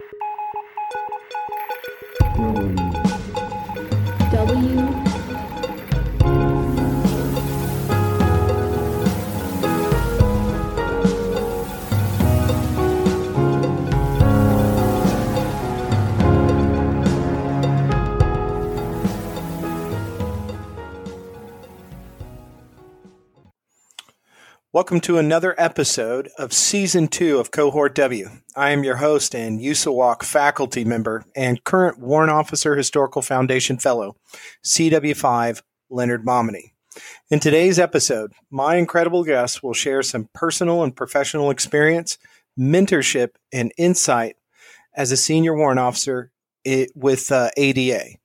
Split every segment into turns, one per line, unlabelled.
W
Welcome to another episode of Season 2 of Cohort W. I am your host and USAWOCC faculty member and current Warrant Officer Historical Foundation Fellow, CW5 Leonard Mominy. In today's episode, my incredible guest will share some personal and professional experience, mentorship, and insight as a senior warrant officer with uh, ADA.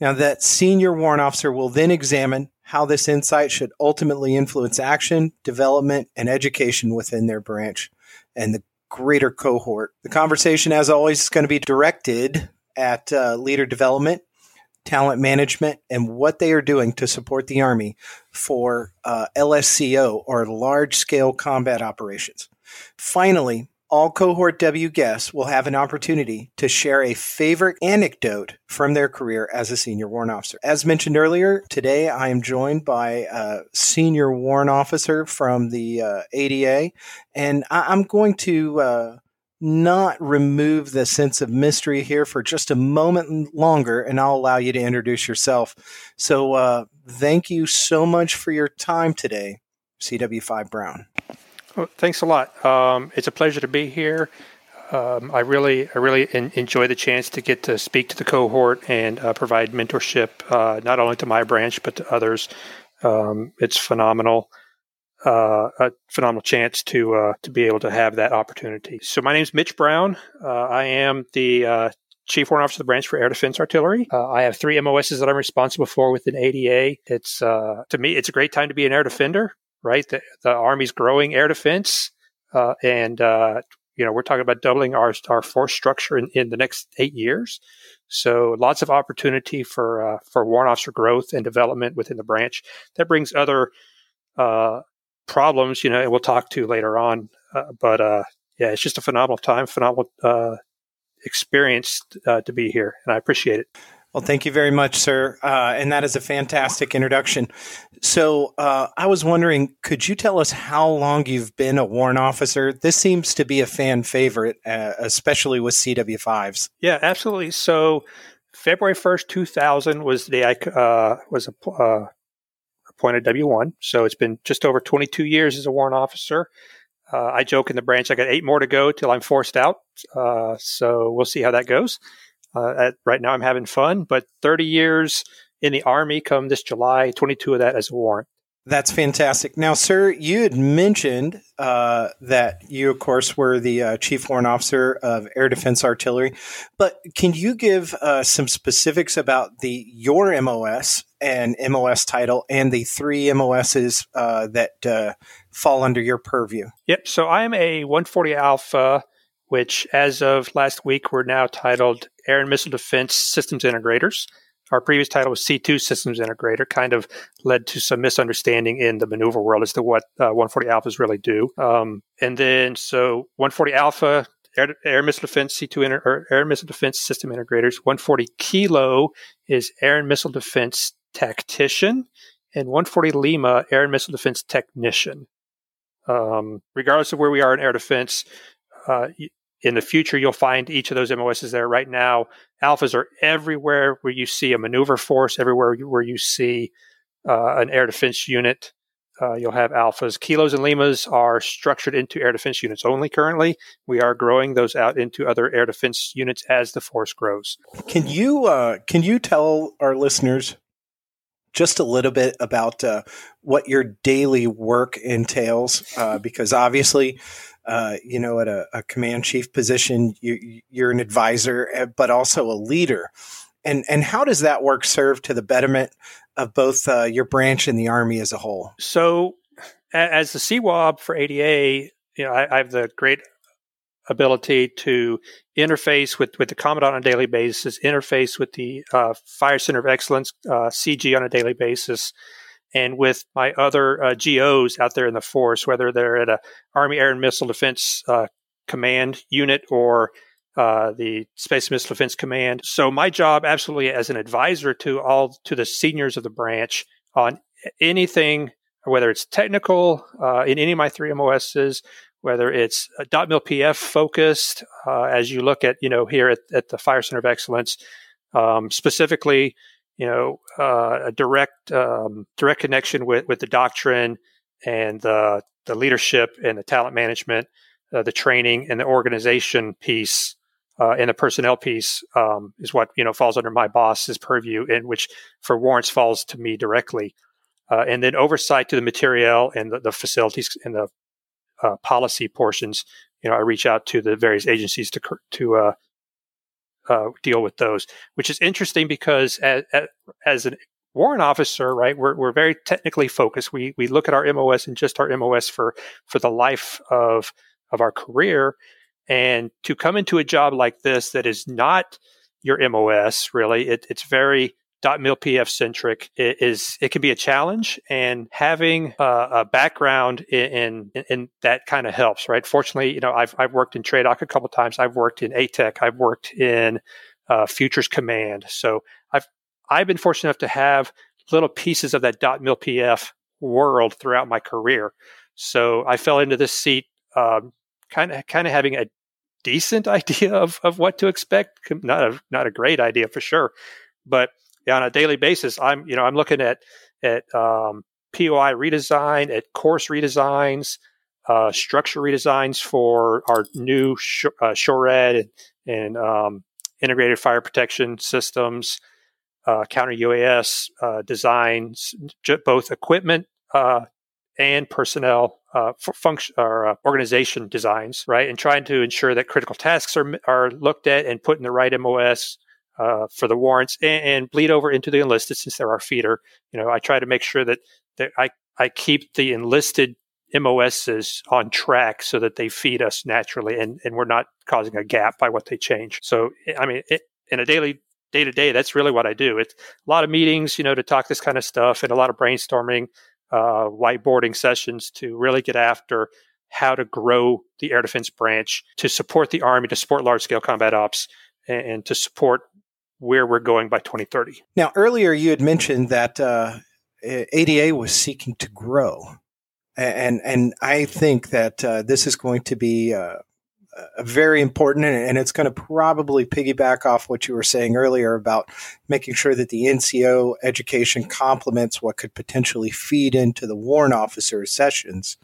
Now, that senior warrant officer will then examine how this insight should ultimately influence action, development, and education within their branch and the greater cohort. The conversation, as always, is going to be directed at uh, leader development, talent management, and what they are doing to support the Army for uh, LSCO or large scale combat operations. Finally, all Cohort W guests will have an opportunity to share a favorite anecdote from their career as a senior warrant officer. As mentioned earlier, today I am joined by a senior warrant officer from the uh, ADA, and I- am going to uh, not remove the sense of mystery here for just a moment longer, and I'll allow you to introduce yourself. So, uh, thank you so much for your time today, CW5 Brown.
Thanks a lot. Um, it's a pleasure to be here. Um, I really, I really enjoy the chance to get to speak to the cohort and uh, provide mentorship, uh, not only to my branch but to others. Um, it's phenomenal, uh, a phenomenal chance to uh, to be able to have that opportunity. So my name is Mitch Brown. Uh, I am the uh, Chief Warrant Officer of the Branch for Air Defense Artillery. I have three MOSs that I'm responsible for within ADA. It's to me, it's a great time to be an air defender right? The, the Army's growing air defense, uh, and uh, you know we're talking about doubling our our force structure in, in the next eight years. So lots of opportunity for uh, for warrant officer growth and development within the branch. That brings other uh, problems, you know, and we'll talk to later on. Uh, but uh, yeah, it's just a phenomenal time, phenomenal experience to be here, and I appreciate it.
Well, thank you very much, sir. Uh, and that is a fantastic introduction. So, uh, I was wondering, could you tell us how long you've been a warrant officer? This seems to be a fan favorite, uh, especially with CW5s.
Yeah, absolutely. So, February first, two thousand was the day I uh, was uh, appointed W one. So it's been just over twenty two years as a warrant officer. Uh, I joke in the branch I got eight more to go till I'm forced out. so we'll see how that goes. Uh, at, right now, I'm having fun, but 30 years in the Army come this July, 22 of that as a warrant.
That's fantastic. Now, sir, you had mentioned uh, that you, of course, were the uh, chief warrant officer of Air Defense Artillery, but can you give uh, some specifics about the your MOS and MOS title and the three MOSs uh, that uh, fall under your purview?
Yep. So I am a 140 Alpha which as of last week we're now titled Air and Missile Defense Systems Integrators. Our previous title was C2 Systems Integrator, kind of led to some misunderstanding in the maneuver world as to what uh, 140 Alphas really do. Um, and then, so 140 Alpha, Air, Air Missile Defense C2 inter, or Air Missile Defense System Integrators. 140 Kilo is Air and Missile Defense Tactician, and 140 Lima, Air and Missile Defense Technician. Um, regardless of where we are in air defense, uh, in the future, you'll find each of those MOSs there. Right now, alphas are everywhere where you see a maneuver force, everywhere where you see uh, an air defense unit. Uh, you'll have alphas. Kilos and limas are structured into air defense units only currently. We are growing those out into other air defense units as the force grows.
Can you uh, can you tell our listeners just a little bit about uh, what your daily work entails? Uh, because obviously, uh, you know, at a, a, command chief position, you, you're an advisor, eh, but also a leader. And and how does that work serve to the betterment of both uh, your branch and the army as a whole?
So, as the CWOB for ADA, you know, I, I have the great ability to interface with, with the commandant on a daily basis, interface with the uh, Fire Center of Excellence uh, CG on a daily basis, and with my other uh, GOs out there in the force, whether they're at a Army Air and Missile Defense uh, Command unit or uh, the Space Missile Defense Command. So my job, absolutely, as an advisor to all to the seniors of the branch on anything, whether it's technical uh, in any of my three MOSs, whether it's DOTMLPF focused, uh, as you look at you know here at, at the Fire Center of Excellence, um, specifically, you know, uh, a direct um, direct connection with with the doctrine and the the leadership and the talent management, uh, the training and the organization piece uh, and the personnel piece um, is what you know falls under my boss's purview, and which for warrants falls to me directly. Uh, and then oversight to the material and the, the facilities and the uh, policy portions. You know, I reach out to the various agencies to to uh, uh, deal with those, which is interesting because as, as a warrant officer, right, we're, we're very technically focused. We we look at our MOS and just our MOS for for the life of of our career, and to come into a job like this that is not your MOS, really, it, it's very DOTMLPF centric is it can be a challenge and having uh, a background in, in, in that kind of helps right? Fortunately you know I've, I've worked in TRADOC a couple times. I've worked in ATEC I've worked in uh, Futures Command. So I've I've been fortunate enough to have little pieces of that. dot DOTMLPF world throughout my career. So I fell into this seat kind of kind of having a decent idea of, of what to expect. Not a not a great idea for sure, but on a daily basis, I'm you know I'm looking at at um, POI redesign, at course redesigns, uh, structure redesigns for our new sh- uh, and, and um, integrated fire protection systems, uh, counter UAS uh, designs, j- both equipment uh, and personnel uh, function or uh, organization designs, right, and trying to ensure that critical tasks are are looked at and put in the right MOS uh, for the warrants and, and, bleed over into the enlisted since they're our feeder. You know, I try to make sure that that I I keep the enlisted MOSs on track so that they feed us naturally and, and we're not causing a gap by what they change. So, I mean, it, in a daily day to day, that's really what I do. It's a lot of meetings, you know, to talk this kind of stuff and a lot of brainstorming uh, whiteboarding sessions to really get after how to grow the air defense branch to support the Army, to support large scale combat ops, and, and, to support where we're going by 2030.
Now, earlier you had mentioned that uh, ADA was seeking to grow. And, and I think that uh, this is going to be uh, very important, and it's going to probably piggyback off what you were saying earlier about making sure that the NCO education complements what could potentially feed into the warrant officer sessions.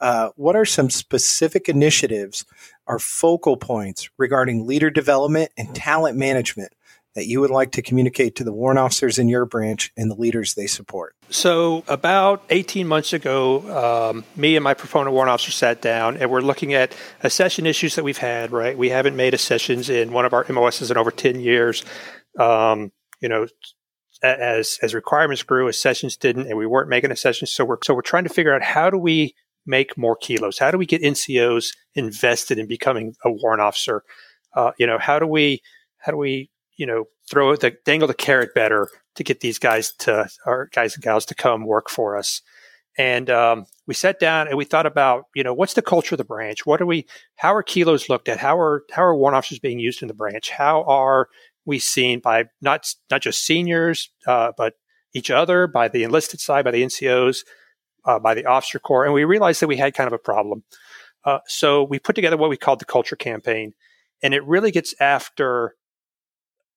Uh, what are some specific initiatives or focal points regarding leader development and talent management that you would like to communicate to the warrant officers in your branch and the leaders they support?
So, about 18 months ago, um, me and my proponent warrant officer sat down and we're looking at accession issues that we've had, right? We haven't made accessions in one of our MOSs in over 10 years. Um, you know, as as requirements grew, accessions didn't, and we weren't making accessions. So we're so we're trying to figure out how do we make more kilos? How do we get NCOs invested in becoming a warrant officer? Uh, you know, how do we how do we you know, throw the dangle the carrot better to get these guys to our guys and gals to come work for us. And um, we sat down and we thought about, you know, what's the culture of the branch? What are we? How are kilos looked at? How are how are warrant officers being used in the branch? How are we seen by not not just seniors, uh, but each other, by the enlisted side, by the NCOs, uh, by the officer corps? And we realized that we had kind of a problem. Uh, so we put together what we called the culture campaign, and it really gets after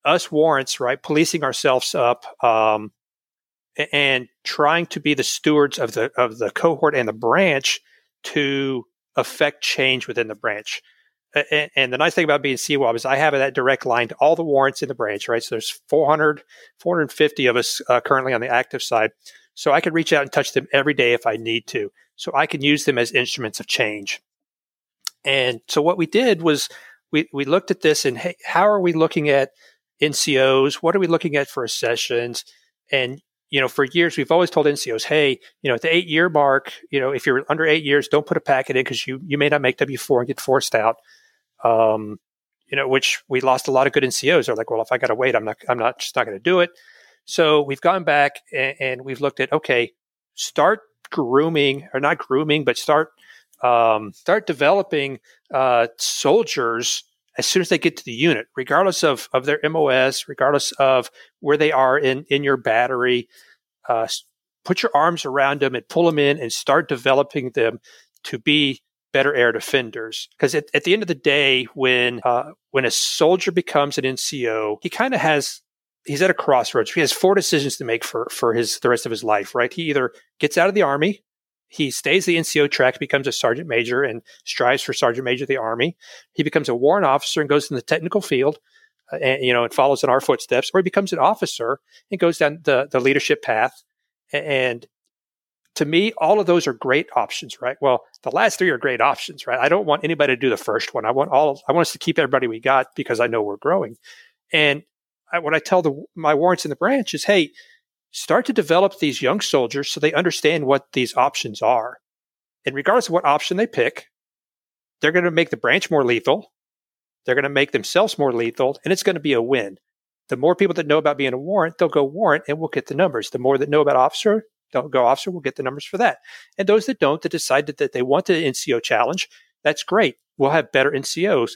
us warrants, right, policing ourselves up um, and trying to be the stewards of the of the cohort and the branch to affect change within the branch. And, and the nice thing about being CWOB is I have that direct line to all the warrants in the branch, right? So there's 400, 450 of us uh, currently on the active side. So I can reach out and touch them every day if I need to. So I can use them as instruments of change. And so what we did was we, we looked at this and hey, how are we looking at NCOs? What are we looking at for sessions? And you know, for years we've always told NCOs, hey, you know, at the eight year mark, you know, if you're under eight years, don't put a packet in because you you may not make W four and get forced out. Um, you know, which we lost a lot of good NCOs. They're like, well, if I got to wait, I'm not, I'm not just not going to do it. So we've gone back and, and, we've looked at, okay, start grooming or not grooming, but start, um, start developing, uh, soldiers as soon as they get to the unit, regardless of, of their MOS, regardless of where they are in, in your battery, uh, put your arms around them and pull them in and start developing them to be better air defenders. Because at, at, the end of the day, when uh, when a soldier becomes an NCO, he kind of has he's at a crossroads. He has four decisions to make for for his the rest of his life. Right? He either gets out of the army, he stays the NCO track, becomes a sergeant major, and strives for sergeant major of the army. He becomes a warrant officer and goes in the technical field. Uh, and you know, and follows in our footsteps, or he becomes an officer and goes down the, the leadership path and to me, all of those are great options, right? Well, the last three are great options, right? I don't want anybody to do the first one. I want all, I want us to keep everybody we got because I know we're growing. And I, what I tell the, my warrants in the branch is, hey, start to develop these young soldiers so they understand what these options are. And regardless of what option they pick, they're going to make the branch more lethal. They're going to make themselves more lethal, and it's going to be a win. The more people that know about being a warrant, they'll go warrant and we'll get the numbers. The more that know about officer, don't go officer, we'll get the numbers for that. And those that don't, that decided that they want the NCO challenge, that's great. We'll have better NCOs.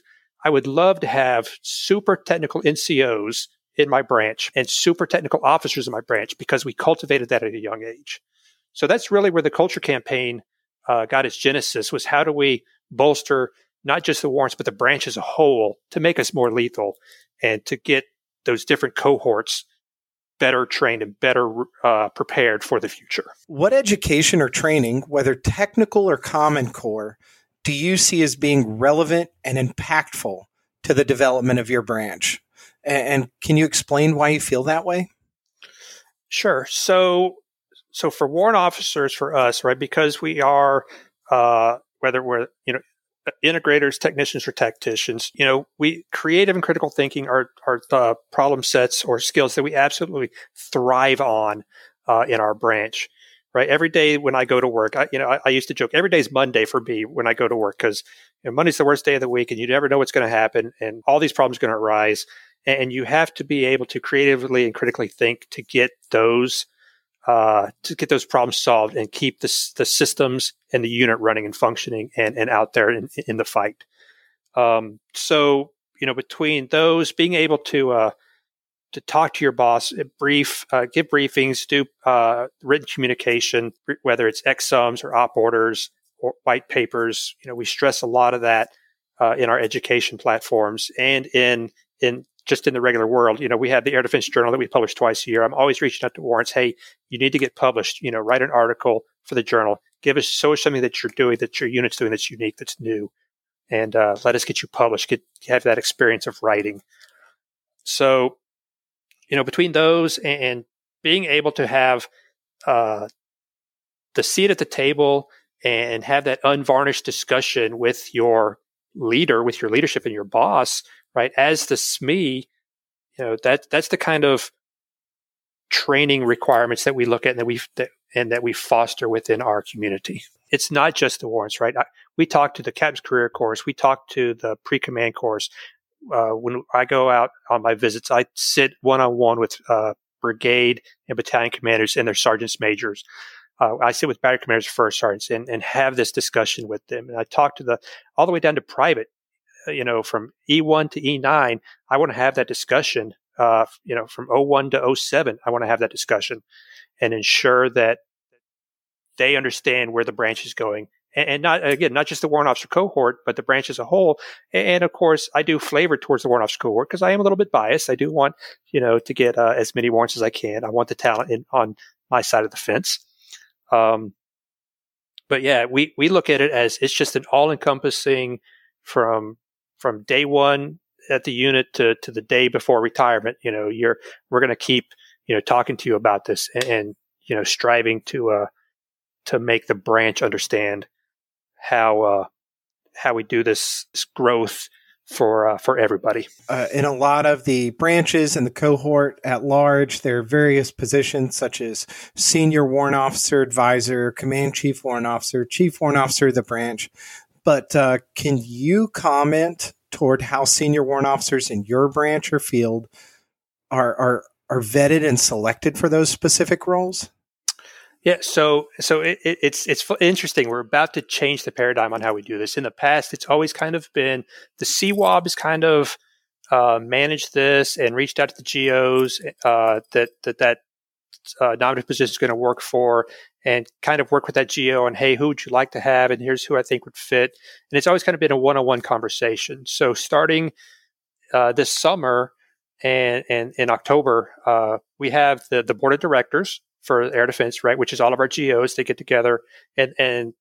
I would love to have super technical NCOs in my branch and super technical officers in my branch because we cultivated that at a young age. So that's really where the culture campaign uh, got its genesis was how do we bolster not just the warrants, but the branch as a whole to make us more lethal and to get those different cohorts better trained and better uh, prepared for the future.
What education or training, whether technical or common core, do you see as being relevant and impactful to the development of your branch? And can you explain why you feel that way?
Sure. So, so for warrant officers, for us, right, because we are, uh, whether we're you know integrators, technicians, or tacticians. You know, we creative and critical thinking are are the problem sets or skills that we absolutely thrive on uh, in our branch. Right, every day when I go to work, I, you know, I, I used to joke every day is Monday for me when I go to work because you know, Monday's the worst day of the week, and you never know what's going to happen, and all these problems are going to arise, and you have to be able to creatively and critically think to get those uh, to get those problems solved and keep the, the systems and the unit running and functioning and, and out there in, in the fight. Um, so, you know, between those, being able to, uh, to talk to your boss, uh, brief, uh, give briefings, do uh, written communication, whether it's EXSUMs or op orders or white papers. You know, we stress a lot of that uh, in our education platforms and in in just in the regular world, you know, we have the Air Defense Journal that we publish twice a year. I'm always reaching out to warrants. Hey, you need to get published. You know, write an article for the journal. Give us show us something that you're doing, that your unit's doing, that's unique, that's new, and uh, let us get you published. Get have that experience of writing. So, you know, between those and being able to have uh, the seat at the table and have that unvarnished discussion with your leader, with your leadership and your boss right? As the SME, you know, that that's the kind of training requirements that we look at and that we that, and that we foster within our community. It's not just the warrants, right? I, we talk to the captain's career course. We talk to the pre-command course. Uh, when I go out on my visits, I sit one-on-one with uh, brigade and battalion commanders and their sergeants majors. Uh, I sit with battery commanders, first sergeants, and, and have this discussion with them. And I talk to the all the way down to private you know, from E1 to E9, I want to have that discussion. Uh, you know, from 01 to 07, I want to have that discussion and ensure that they understand where the branch is going. And, and not, again, not just the warrant officer cohort, but the branch as a whole. And, and of course, I do flavor towards the warrant officer cohort because I am a little bit biased. I do want, you know, to get uh, as many warrants as I can. I want the talent in, on my side of the fence. Um, but yeah, we, we look at it as it's just an all encompassing from from day one at the unit to, to the day before retirement, you know, you're, we're going to keep, you know, talking to you about this and, and, you know, striving to, uh, to make the branch understand how, uh, how we do this, this growth for uh, for everybody.
Uh, in a lot of the branches and the cohort at large, there are various positions such as senior warrant officer, advisor, command chief warrant officer, chief warrant officer of the branch. But uh, can you comment toward how senior warrant officers in your branch or field are are are vetted and selected for those specific roles?
Yeah, so so it, it, it's it's interesting. We're about to change the paradigm on how we do this. In the past, it's always kind of been the CWOB has kind of uh, managed this and reached out to the GOs uh, that that that uh, nominative position is going to work for, and kind of work with that GO and hey, who would you like to have, and here's who I think would fit. And it's always kind of been a one-on-one conversation. So starting uh, this summer and and in October, uh, we have the the board of directors for air defense, right? Which is all of our GOs They get together and, and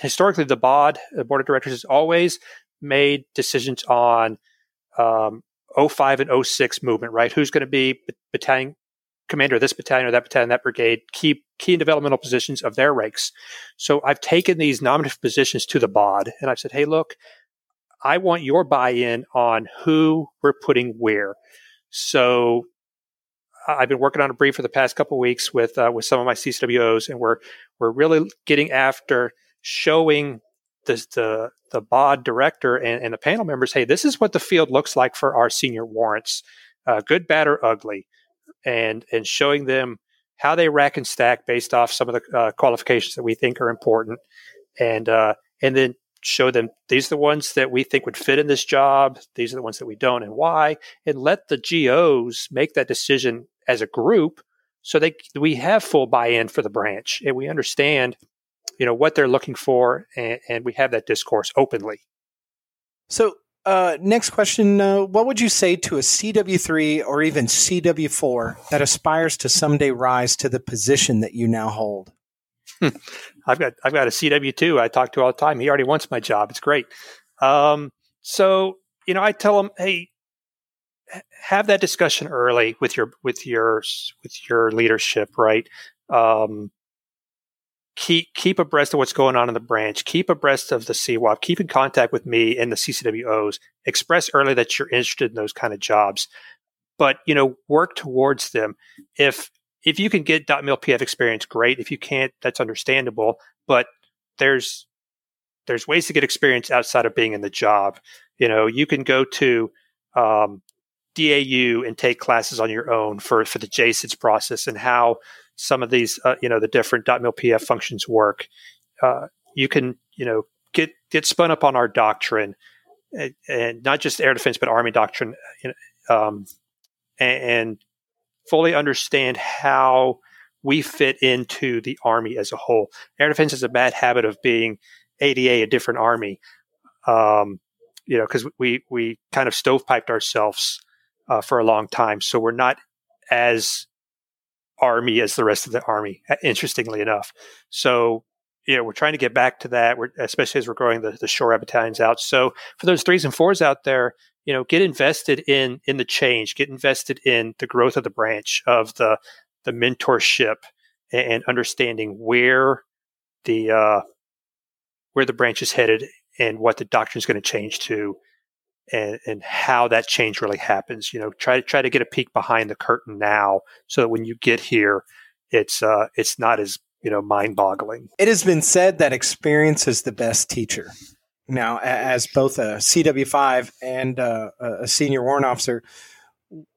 historically the BOD, the board of directors has always made decisions on um, 05 and 06 movement, right? Who's going to be battalion commander of this battalion or that battalion, that brigade, key, key developmental positions of their ranks. So I've taken these nominative positions to the BOD and I've said, hey, look, I want your buy-in on who we're putting where. So I've been working on a brief for the past couple weeks with uh, with some of my CCWOs, and we're we're really getting after showing the the, the BOD director and, and the panel members, hey, this is what the field looks like for our senior warrants, uh, good, bad, or ugly, and and showing them how they rack and stack based off some of the uh, qualifications that we think are important, and uh, and then show them these are the ones that we think would fit in this job, these are the ones that we don't, and why, and let the GOs make that decision as a group so they we have full buy-in for the branch and we understand you know what they're looking for and, and we have that discourse openly.
So uh, next question uh, what would you say to a cw3 or even cw4 that aspires to someday rise to the position that you now hold?
I've got i've got a cw2 i talk to all the time. He already wants my job. It's great. Um, so you know i tell him hey have that discussion early with your with your with your leadership, right? Um, keep keep abreast of what's going on in the branch. Keep abreast of the CWOB. Keep in contact with me and the CCWOs. Express early that you're interested in those kind of jobs, but you know work towards them. If if you can get DOTMLPF experience, great. If you can't, that's understandable. But there's there's ways to get experience outside of being in the job. You know, you can go to um, DAU and take classes on your own for, for the JCIDS process and how some of these, uh, you know, the different DOTMLPF functions work. Uh, you can, you know, get get spun up on our doctrine, and, and not just air defense, but Army doctrine, you know, um, and, and fully understand how we fit into the Army as a whole. Air defense has a bad habit of being ADA, a different Army. Um, you know, because we we kind of stovepiped ourselves uh, for a long time. So we're not as army as the rest of the army, interestingly enough. So, you know, we're trying to get back to that, we're, especially as we're growing the, the shore battalions out. So for those threes and fours out there, you know, get invested in in the change, get invested in the growth of the branch, of the the mentorship, and, and understanding where the uh, where the branch is headed and what the doctrine is going to change to and, and how that change really happens. You know, try to try to get a peek behind the curtain now, so that when you get here, it's uh, it's not as you know mind boggling.
It has been said that experience is the best teacher. Now, as both a CW5 and uh, a senior warrant officer,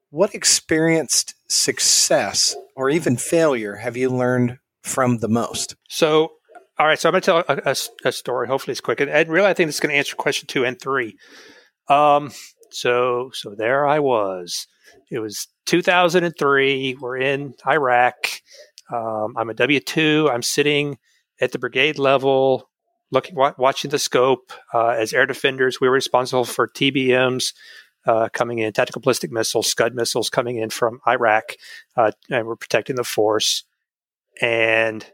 what experienced success or even failure have you learned from the most?
So, all right, so I'm going to tell a, a, a story. Hopefully, it's quick, and, and really, I think this is going to answer question two and three. Um, so so there I was. It was 2003. We're in Iraq. Um, I'm a W two. I'm sitting at the brigade level, looking watching the scope. Uh, as air defenders, we were responsible for TBMs. Uh, coming in, tactical ballistic missiles, Scud missiles coming in from Iraq, uh, and we're protecting the force. And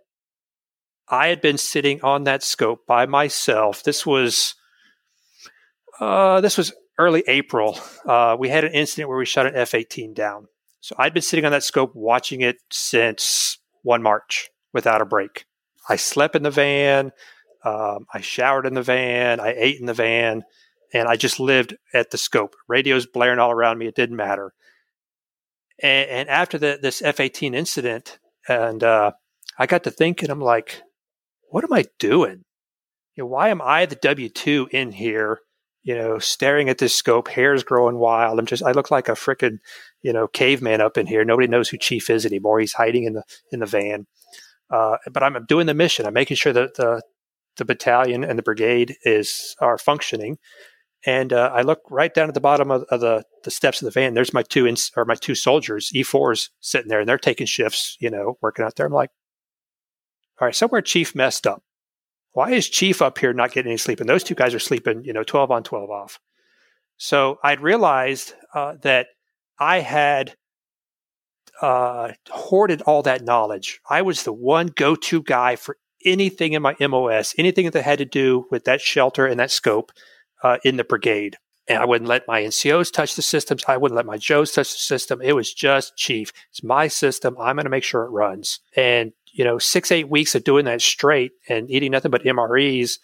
I had been sitting on that scope by myself. This was uh, this was early April. Uh, we had an incident where we shot an F 18 down. So I'd been sitting on that scope watching it since 1 March without a break. I slept in the van. Um, I showered in the van. I ate in the van. And I just lived at the scope. Radios blaring all around me. It didn't matter. And, and after the, this F 18 incident, and uh, I got to thinking, I'm like, what am I doing? You know, why am I the W 2 in here? You know, staring at this scope, hair's growing wild. I'm just, I look like a freaking, you know, caveman up in here. Nobody knows who Chief is anymore. He's hiding in the in the van. Uh, but I'm doing the mission. I'm making sure that the the battalion and the brigade is are functioning. And uh, I look right down at the bottom of, of, the, the steps of the van. There's my two ins- or my two soldiers, E4s, sitting there, and they're taking shifts, you know, working out there. I'm like, all right, somewhere Chief messed up. Why is Chief up here not getting any sleep? And those two guys are sleeping, you know, 12 on, 12 off. So I'd realized uh, that I had uh, hoarded all that knowledge. I was the one go to guy for anything in my MOS, anything that had to do with that shelter and that scope uh, in the brigade. And I wouldn't let my NCOs touch the systems. I wouldn't let my Joes touch the system. It was just chief. It's my system. I'm going to make sure it runs. And, you know, six, eight weeks of doing that straight and eating nothing but MREs,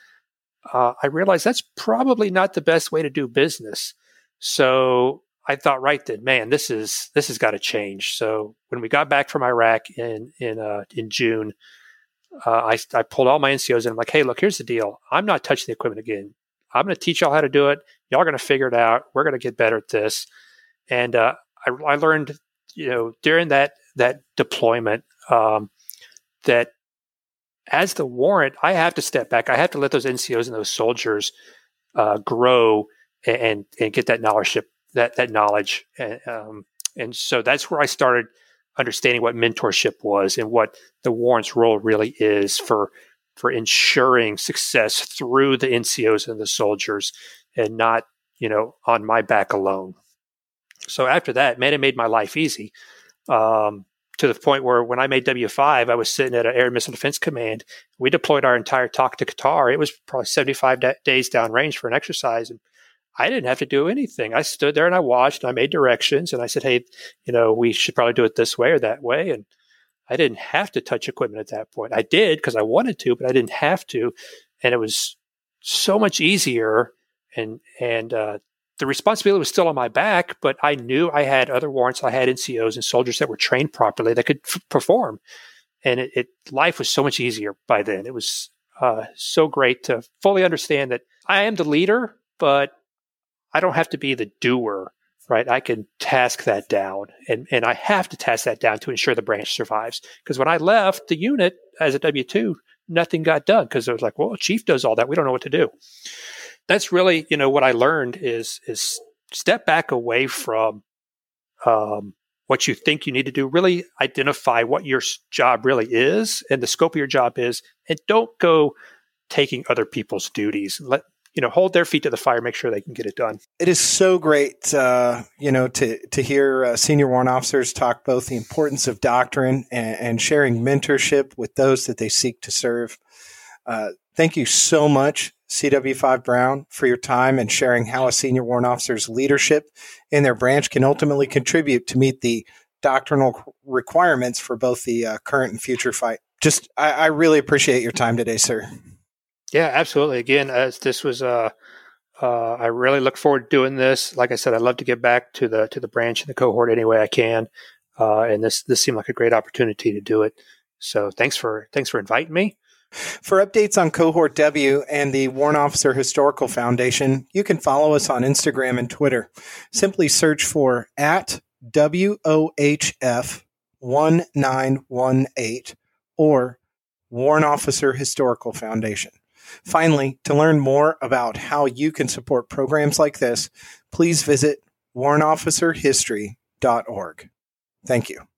uh, I realized that's probably not the best way to do business. So I thought right then, man, this is this has got to change. So when we got back from Iraq in in uh, in June, uh, I I pulled all my NCOs and I'm like, hey, look, here's the deal. I'm not touching the equipment again. I'm going to teach y'all how to do it. Y'all are going to figure it out. We're going to get better at this. And uh, I, I, learned, you know, during that that deployment um, that as the warrant, I have to step back. I have to let those NCOs and those soldiers uh, grow and and get that knowledge that that knowledge. And, um, and so that's where I started understanding what mentorship was and what the warrant's role really is for for ensuring success through the NCOs and the soldiers, and not you know on my back alone. So after that, man, it made my life easy. Um, to the point where when I made W5, I was sitting at an Air Missile Defense Command. We deployed our entire TOC to Qatar. It was probably 75 da- days downrange for an exercise. And I didn't have to do anything. I stood there and I watched and I made directions and I said, Hey, you know, we should probably do it this way or that way. And I didn't have to touch equipment at that point. I did because I wanted to, but I didn't have to. And it was so much easier and, and, uh, the responsibility was still on my back, but I knew I had other warrants. I had NCOs and soldiers that were trained properly that could f- perform. And it, it, life was so much easier by then. It was uh, so great to fully understand that I am the leader, but I don't have to be the doer, right? I can task that down and, and I have to task that down to ensure the branch survives. Because when I left the unit as a W 2, nothing got done because it was like, well, chief does all that. We don't know what to do. That's really, you know, what I learned is, is step back away from, um, what you think you need to do. Really identify what your job really is and the scope of your job is, and don't go taking other people's duties. Let you know hold their feet to the fire make sure they can get it done.
It is so great uh, you know to to hear uh, senior warrant officers talk both the importance of doctrine and, and sharing mentorship with those that they seek to serve. Uh, thank you so much cw5 brown for your time and sharing how a senior warrant officer's leadership in their branch can ultimately contribute to meet the doctrinal requirements for both the uh, current and future fight. Just I, I really appreciate your time today sir
yeah, absolutely. Again, as this was, uh, uh, I really look forward to doing this. Like I said, I'd love to get back to the to the branch and the cohort any way I can. Uh, and this this seemed like a great opportunity to do it. So thanks for thanks for inviting me.
For updates on Cohort W and the Warrant Officer Historical Foundation, you can follow us on Instagram and Twitter. Simply search for at WOHF 1918 or Warrant Officer Historical Foundation. Finally, to learn more about how you can support programs like this, please visit warrantofficerhistory.org. Thank you.